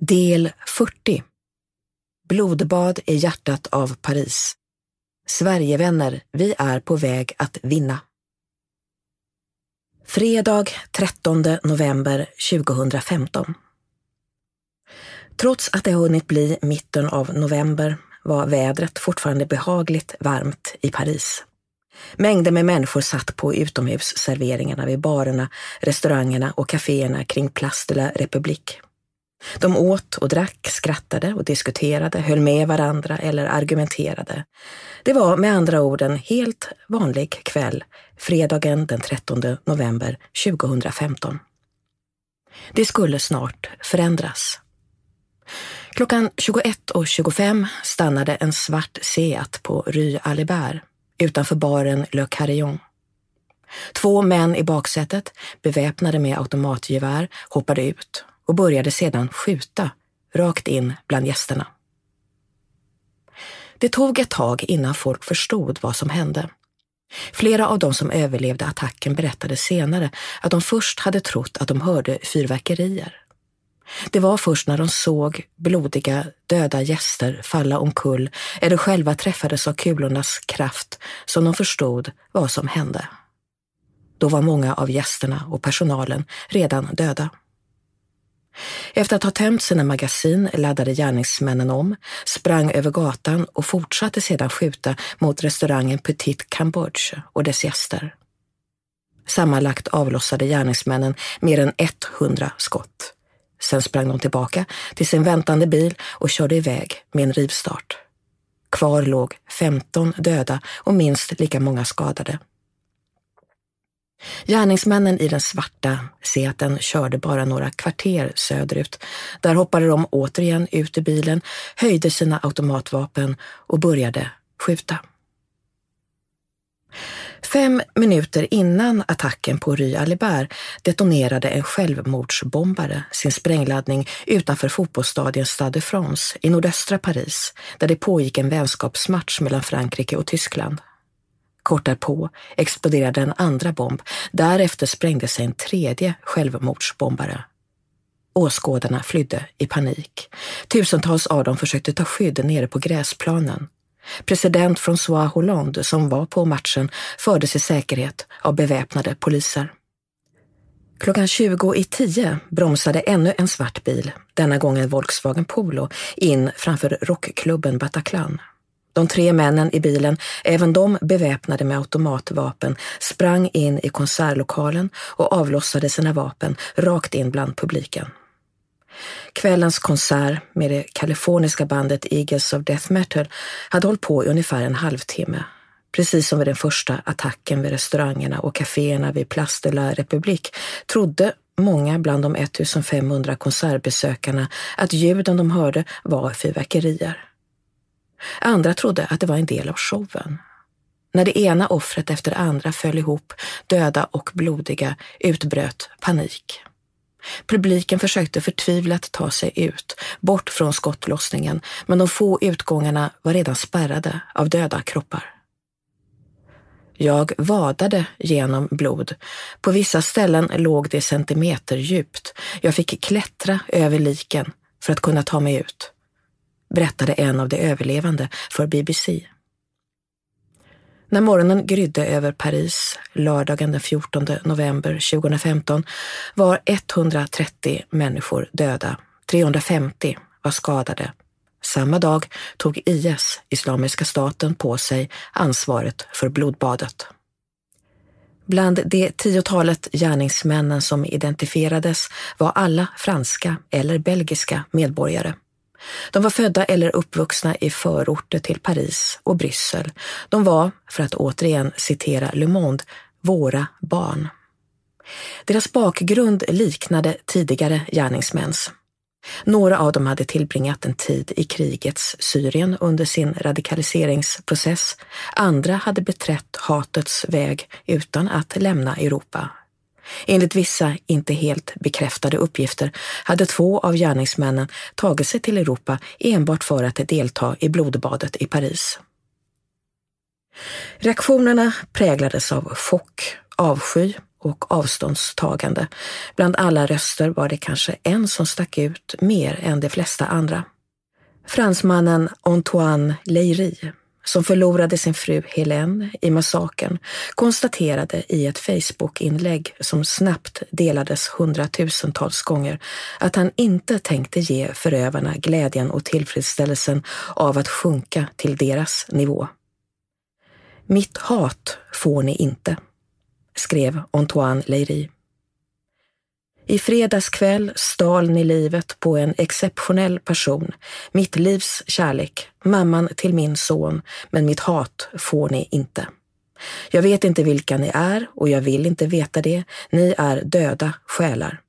Del 40 Blodbad i hjärtat av Paris. Sverigevänner, vi är på väg att vinna. Fredag 13 november 2015. Trots att det hunnit bli mitten av november var vädret fortfarande behagligt varmt i Paris. Mängder med människor satt på utomhusserveringarna vid barerna, restaurangerna och kaféerna kring Place de la République. De åt och drack, skrattade och diskuterade, höll med varandra eller argumenterade. Det var med andra ord en helt vanlig kväll, fredagen den 13 november 2015. Det skulle snart förändras. Klockan 21.25 stannade en svart Seat på Rue Alibert utanför baren Le Carillon. Två män i baksätet, beväpnade med automatgevär, hoppade ut och började sedan skjuta rakt in bland gästerna. Det tog ett tag innan folk förstod vad som hände. Flera av de som överlevde attacken berättade senare att de först hade trott att de hörde fyrverkerier. Det var först när de såg blodiga, döda gäster falla omkull eller själva träffades av kulornas kraft som de förstod vad som hände. Då var många av gästerna och personalen redan döda. Efter att ha tömt sina magasin laddade gärningsmännen om, sprang över gatan och fortsatte sedan skjuta mot restaurangen Petit Cambodge och dess gäster. Sammanlagt avlossade gärningsmännen mer än 100 skott. Sen sprang de tillbaka till sin väntande bil och körde iväg med en rivstart. Kvar låg 15 döda och minst lika många skadade. Gärningsmännen i den svarta seten körde bara några kvarter söderut. Där hoppade de återigen ut ur bilen, höjde sina automatvapen och började skjuta. Fem minuter innan attacken på Rue Alibert detonerade en självmordsbombare sin sprängladdning utanför fotbollsstadion Stade de France i nordöstra Paris, där det pågick en vänskapsmatch mellan Frankrike och Tyskland. Kort därpå exploderade en andra bomb. Därefter sprängde sig en tredje självmordsbombare. Åskådarna flydde i panik. Tusentals av dem försökte ta skydd nere på gräsplanen. President François Hollande, som var på matchen, fördes i säkerhet av beväpnade poliser. Klockan 20 i 10 bromsade ännu en svart bil, denna gång en Volkswagen Polo, in framför rockklubben Bataclan. De tre männen i bilen, även de beväpnade med automatvapen, sprang in i konsertlokalen och avlossade sina vapen rakt in bland publiken. Kvällens konsert med det kaliforniska bandet Eagles of Death Metal hade hållit på i ungefär en halvtimme. Precis som vid den första attacken vid restaurangerna och kaféerna vid Place de la République trodde många bland de 1500 konsertbesökarna att ljuden de hörde var fyrverkerier. Andra trodde att det var en del av showen. När det ena offret efter det andra föll ihop, döda och blodiga, utbröt panik. Publiken försökte förtvivlat ta sig ut, bort från skottlossningen, men de få utgångarna var redan spärrade av döda kroppar. Jag vadade genom blod. På vissa ställen låg det centimeter djupt. Jag fick klättra över liken för att kunna ta mig ut berättade en av de överlevande för BBC. När morgonen grydde över Paris lördagen den 14 november 2015 var 130 människor döda, 350 var skadade. Samma dag tog IS, Islamiska staten, på sig ansvaret för blodbadet. Bland det tiotalet gärningsmännen som identifierades var alla franska eller belgiska medborgare. De var födda eller uppvuxna i förorter till Paris och Bryssel. De var, för att återigen citera Le Monde, våra barn. Deras bakgrund liknade tidigare gärningsmäns. Några av dem hade tillbringat en tid i krigets Syrien under sin radikaliseringsprocess. Andra hade beträtt hatets väg utan att lämna Europa Enligt vissa inte helt bekräftade uppgifter hade två av gärningsmännen tagit sig till Europa enbart för att delta i blodbadet i Paris. Reaktionerna präglades av chock, avsky och avståndstagande. Bland alla röster var det kanske en som stack ut mer än de flesta andra. Fransmannen Antoine Leiry som förlorade sin fru Helene i massakern, konstaterade i ett Facebook-inlägg som snabbt delades hundratusentals gånger att han inte tänkte ge förövarna glädjen och tillfredsställelsen av att sjunka till deras nivå. Mitt hat får ni inte, skrev Antoine Leiry. I fredags kväll stal ni livet på en exceptionell person, mitt livs kärlek, mamman till min son, men mitt hat får ni inte. Jag vet inte vilka ni är och jag vill inte veta det. Ni är döda själar.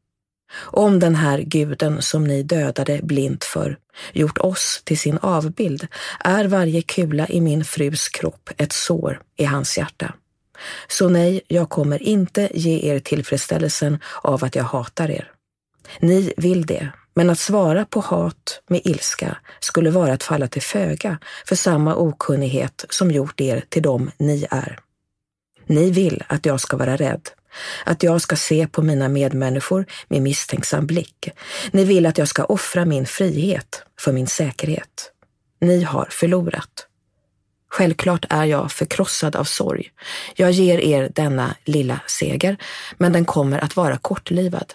Om den här guden som ni dödade blint för gjort oss till sin avbild är varje kula i min frus kropp ett sår i hans hjärta. Så nej, jag kommer inte ge er tillfredsställelsen av att jag hatar er. Ni vill det, men att svara på hat med ilska skulle vara att falla till föga för samma okunnighet som gjort er till dem ni är. Ni vill att jag ska vara rädd, att jag ska se på mina medmänniskor med misstänksam blick. Ni vill att jag ska offra min frihet för min säkerhet. Ni har förlorat. Självklart är jag förkrossad av sorg. Jag ger er denna lilla seger, men den kommer att vara kortlivad.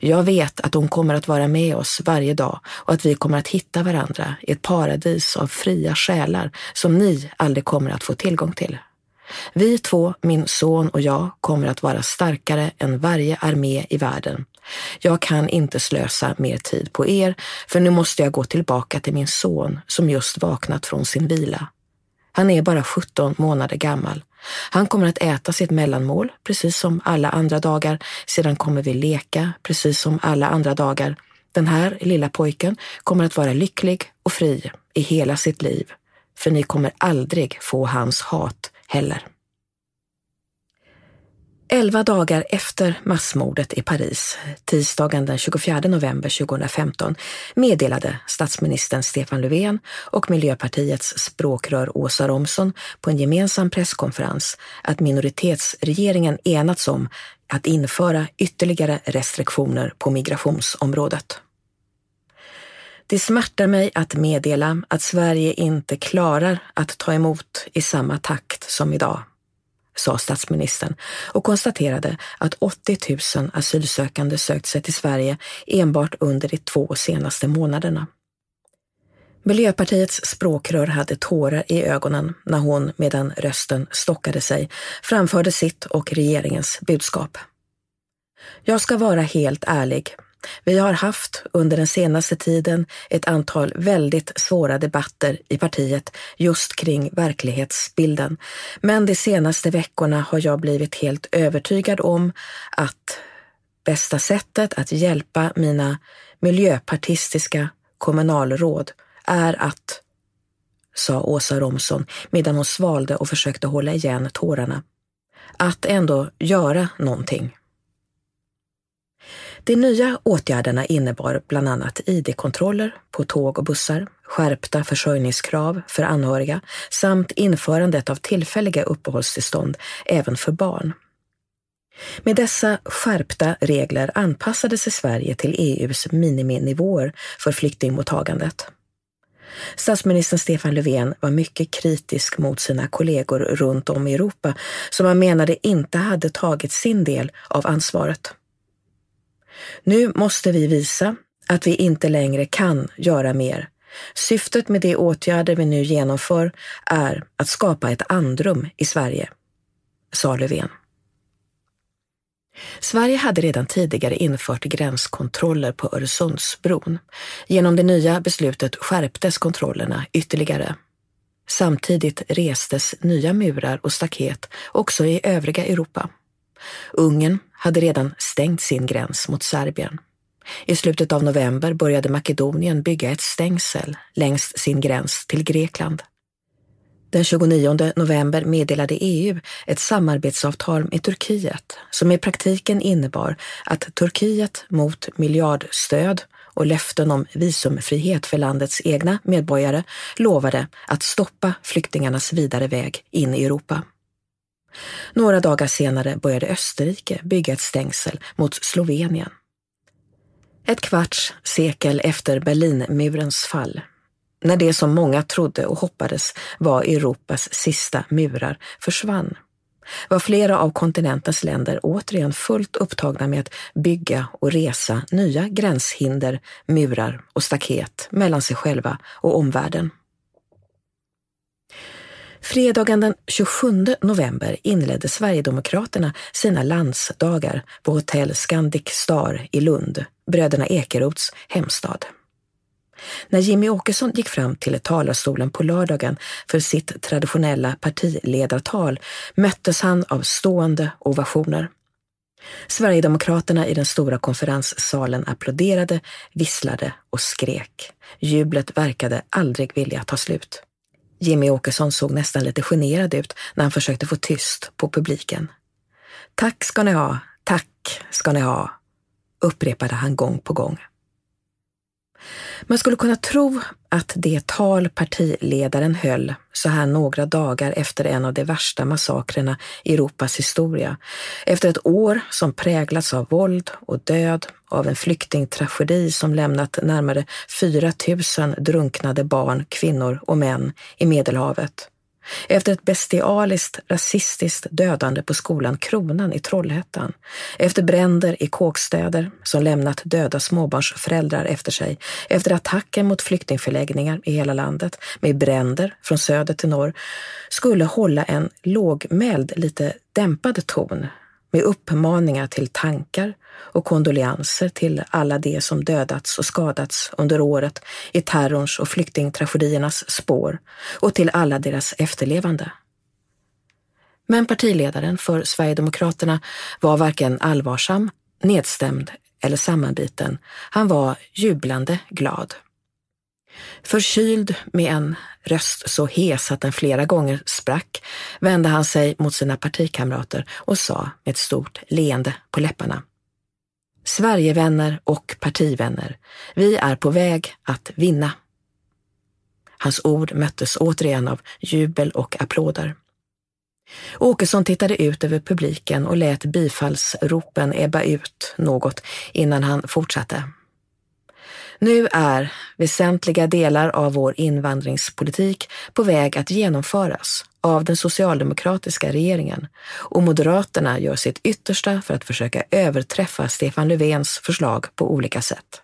Jag vet att hon kommer att vara med oss varje dag och att vi kommer att hitta varandra i ett paradis av fria själar som ni aldrig kommer att få tillgång till. Vi två, min son och jag, kommer att vara starkare än varje armé i världen. Jag kan inte slösa mer tid på er, för nu måste jag gå tillbaka till min son som just vaknat från sin vila. Han är bara 17 månader gammal. Han kommer att äta sitt mellanmål precis som alla andra dagar. Sedan kommer vi leka precis som alla andra dagar. Den här lilla pojken kommer att vara lycklig och fri i hela sitt liv. För ni kommer aldrig få hans hat heller. Elva dagar efter massmordet i Paris, tisdagen den 24 november 2015, meddelade statsministern Stefan Löfven och Miljöpartiets språkrör Åsa Romson på en gemensam presskonferens att minoritetsregeringen enats om att införa ytterligare restriktioner på migrationsområdet. Det smärtar mig att meddela att Sverige inte klarar att ta emot i samma takt som idag sa statsministern och konstaterade att 80 000 asylsökande sökt sig till Sverige enbart under de två senaste månaderna. Miljöpartiets språkrör hade tårar i ögonen när hon, medan rösten stockade sig, framförde sitt och regeringens budskap. Jag ska vara helt ärlig, vi har haft under den senaste tiden ett antal väldigt svåra debatter i partiet just kring verklighetsbilden. Men de senaste veckorna har jag blivit helt övertygad om att bästa sättet att hjälpa mina miljöpartistiska kommunalråd är att, sa Åsa Romson medan hon svalde och försökte hålla igen tårarna, att ändå göra någonting. De nya åtgärderna innebar bland annat id-kontroller på tåg och bussar, skärpta försörjningskrav för anhöriga samt införandet av tillfälliga uppehållstillstånd även för barn. Med dessa skärpta regler anpassade sig Sverige till EUs miniminivåer för flyktingmottagandet. Statsminister Stefan Löfven var mycket kritisk mot sina kollegor runt om i Europa som han menade inte hade tagit sin del av ansvaret. Nu måste vi visa att vi inte längre kan göra mer. Syftet med de åtgärder vi nu genomför är att skapa ett andrum i Sverige, sa Löfven. Sverige hade redan tidigare infört gränskontroller på Öresundsbron. Genom det nya beslutet skärptes kontrollerna ytterligare. Samtidigt restes nya murar och staket också i övriga Europa. Ungern hade redan stängt sin gräns mot Serbien. I slutet av november började Makedonien bygga ett stängsel längs sin gräns till Grekland. Den 29 november meddelade EU ett samarbetsavtal med Turkiet som i praktiken innebar att Turkiet mot miljardstöd och löften om visumfrihet för landets egna medborgare lovade att stoppa flyktingarnas vidare väg in i Europa. Några dagar senare började Österrike bygga ett stängsel mot Slovenien. Ett kvarts sekel efter Berlinmurens fall, när det som många trodde och hoppades var Europas sista murar försvann, var flera av kontinentens länder återigen fullt upptagna med att bygga och resa nya gränshinder, murar och staket mellan sig själva och omvärlden. Fredagen den 27 november inledde Sverigedemokraterna sina landsdagar på hotell Scandic Star i Lund, bröderna Ekerots hemstad. När Jimmy Åkesson gick fram till talarstolen på lördagen för sitt traditionella partiledartal möttes han av stående ovationer. Sverigedemokraterna i den stora konferenssalen applåderade, visslade och skrek. Jublet verkade aldrig vilja ta slut. Jimmy Åkesson såg nästan lite generad ut när han försökte få tyst på publiken. Tack ska ni ha, tack ska ni ha, upprepade han gång på gång. Man skulle kunna tro att det tal partiledaren höll så här några dagar efter en av de värsta massakrerna i Europas historia, efter ett år som präglats av våld och död, av en flyktingtragedi som lämnat närmare 4 000 drunknade barn, kvinnor och män i Medelhavet, efter ett bestialiskt rasistiskt dödande på skolan Kronan i Trollhättan. Efter bränder i kåkstäder som lämnat döda småbarnsföräldrar efter sig. Efter attacker mot flyktingförläggningar i hela landet med bränder från söder till norr skulle hålla en lågmäld, lite dämpad ton med uppmaningar till tankar och kondolenser till alla de som dödats och skadats under året i terrorns och flyktingtragediernas spår och till alla deras efterlevande. Men partiledaren för Sverigedemokraterna var varken allvarsam, nedstämd eller sammanbiten. Han var jublande glad. Förkyld med en röst så hes att den flera gånger sprack vände han sig mot sina partikamrater och sa med ett stort leende på läpparna. Sverigevänner och partivänner, vi är på väg att vinna. Hans ord möttes återigen av jubel och applåder. Åkesson tittade ut över publiken och lät bifallsropen ebba ut något innan han fortsatte. Nu är väsentliga delar av vår invandringspolitik på väg att genomföras av den socialdemokratiska regeringen och Moderaterna gör sitt yttersta för att försöka överträffa Stefan Löfvens förslag på olika sätt.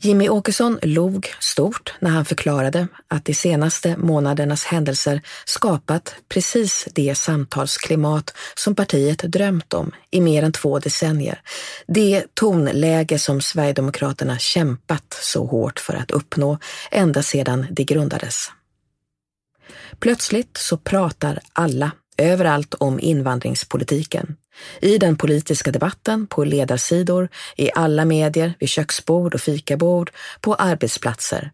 Jimmy Åkesson log stort när han förklarade att de senaste månadernas händelser skapat precis det samtalsklimat som partiet drömt om i mer än två decennier. Det tonläge som Sverigedemokraterna kämpat så hårt för att uppnå ända sedan det grundades. Plötsligt så pratar alla överallt om invandringspolitiken. I den politiska debatten, på ledarsidor, i alla medier, vid köksbord och fikabord, på arbetsplatser.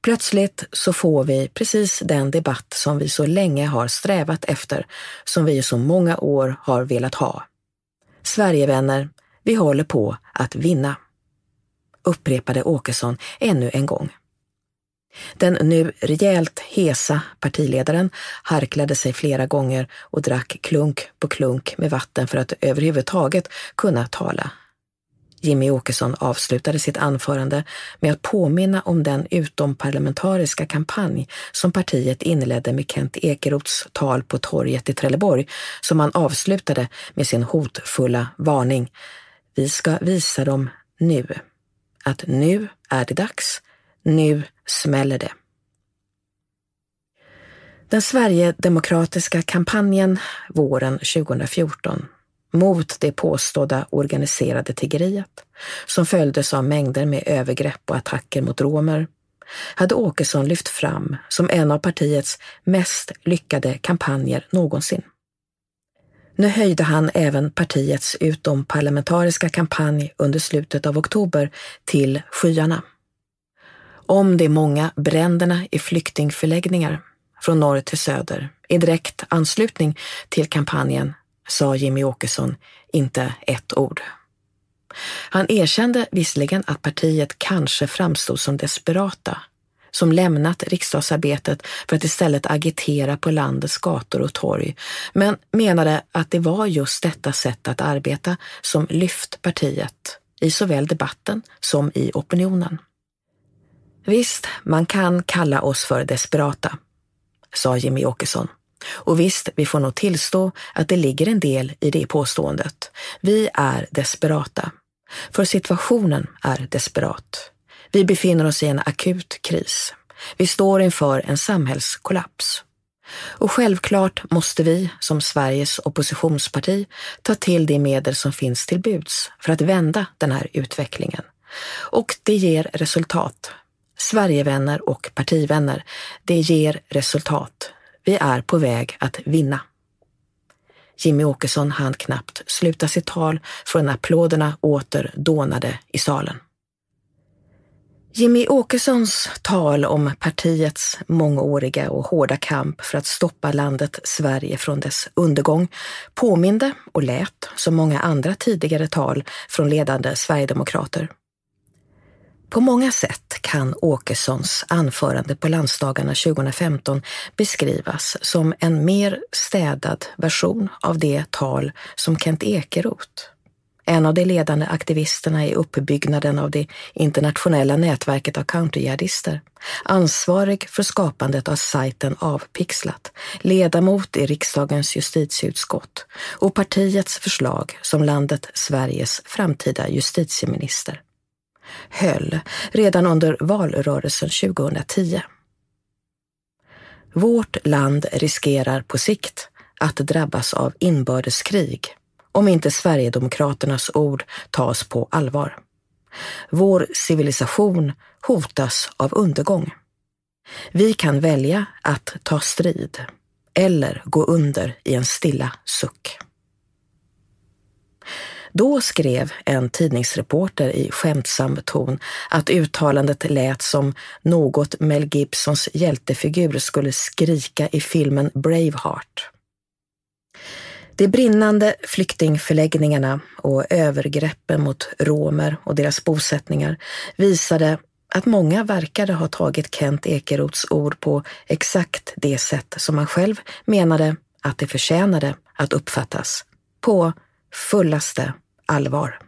Plötsligt så får vi precis den debatt som vi så länge har strävat efter, som vi i så många år har velat ha. Sverigevänner, vi håller på att vinna. Upprepade Åkesson ännu en gång. Den nu rejält hesa partiledaren harklade sig flera gånger och drack klunk på klunk med vatten för att överhuvudtaget kunna tala. Jimmy Åkesson avslutade sitt anförande med att påminna om den utomparlamentariska kampanj som partiet inledde med Kent Ekerots tal på torget i Trelleborg, som han avslutade med sin hotfulla varning. Vi ska visa dem nu. Att nu är det dags. Nu smäller det. Den Sverigedemokratiska kampanjen våren 2014 mot det påstådda organiserade tiggeriet, som följdes av mängder med övergrepp och attacker mot romer, hade Åkesson lyft fram som en av partiets mest lyckade kampanjer någonsin. Nu höjde han även partiets utomparlamentariska kampanj under slutet av oktober till skyarna om de många bränderna i flyktingförläggningar från norr till söder i direkt anslutning till kampanjen sa Jimmy Åkesson inte ett ord. Han erkände visserligen att partiet kanske framstod som desperata, som lämnat riksdagsarbetet för att istället agitera på landets gator och torg, men menade att det var just detta sätt att arbeta som lyft partiet i såväl debatten som i opinionen. Visst, man kan kalla oss för desperata, sa Jimmy Åkesson. Och visst, vi får nog tillstå att det ligger en del i det påståendet. Vi är desperata. För situationen är desperat. Vi befinner oss i en akut kris. Vi står inför en samhällskollaps. Och självklart måste vi, som Sveriges oppositionsparti, ta till de medel som finns till buds för att vända den här utvecklingen. Och det ger resultat. Sverigevänner och partivänner, det ger resultat. Vi är på väg att vinna. Jimmy Åkesson hann knappt sluta sitt tal förrän applåderna åter dånade i salen. Jimmy Åkessons tal om partiets mångåriga och hårda kamp för att stoppa landet Sverige från dess undergång påminde och lät som många andra tidigare tal från ledande sverigedemokrater. På många sätt kan Åkessons anförande på landsdagarna 2015 beskrivas som en mer städad version av det tal som Kent Ekeroth, en av de ledande aktivisterna i uppbyggnaden av det internationella nätverket av counterjihadister, ansvarig för skapandet av sajten Avpixlat, ledamot i riksdagens justitieutskott och partiets förslag som landet Sveriges framtida justitieminister höll redan under valrörelsen 2010. Vårt land riskerar på sikt att drabbas av inbördeskrig om inte Sverigedemokraternas ord tas på allvar. Vår civilisation hotas av undergång. Vi kan välja att ta strid eller gå under i en stilla suck. Då skrev en tidningsreporter i skämtsam ton att uttalandet lät som något Mel Gibsons hjältefigur skulle skrika i filmen Braveheart. De brinnande flyktingförläggningarna och övergreppen mot romer och deras bosättningar visade att många verkade ha tagit Kent Ekerots ord på exakt det sätt som han själv menade att det förtjänade att uppfattas. På fullaste allvar.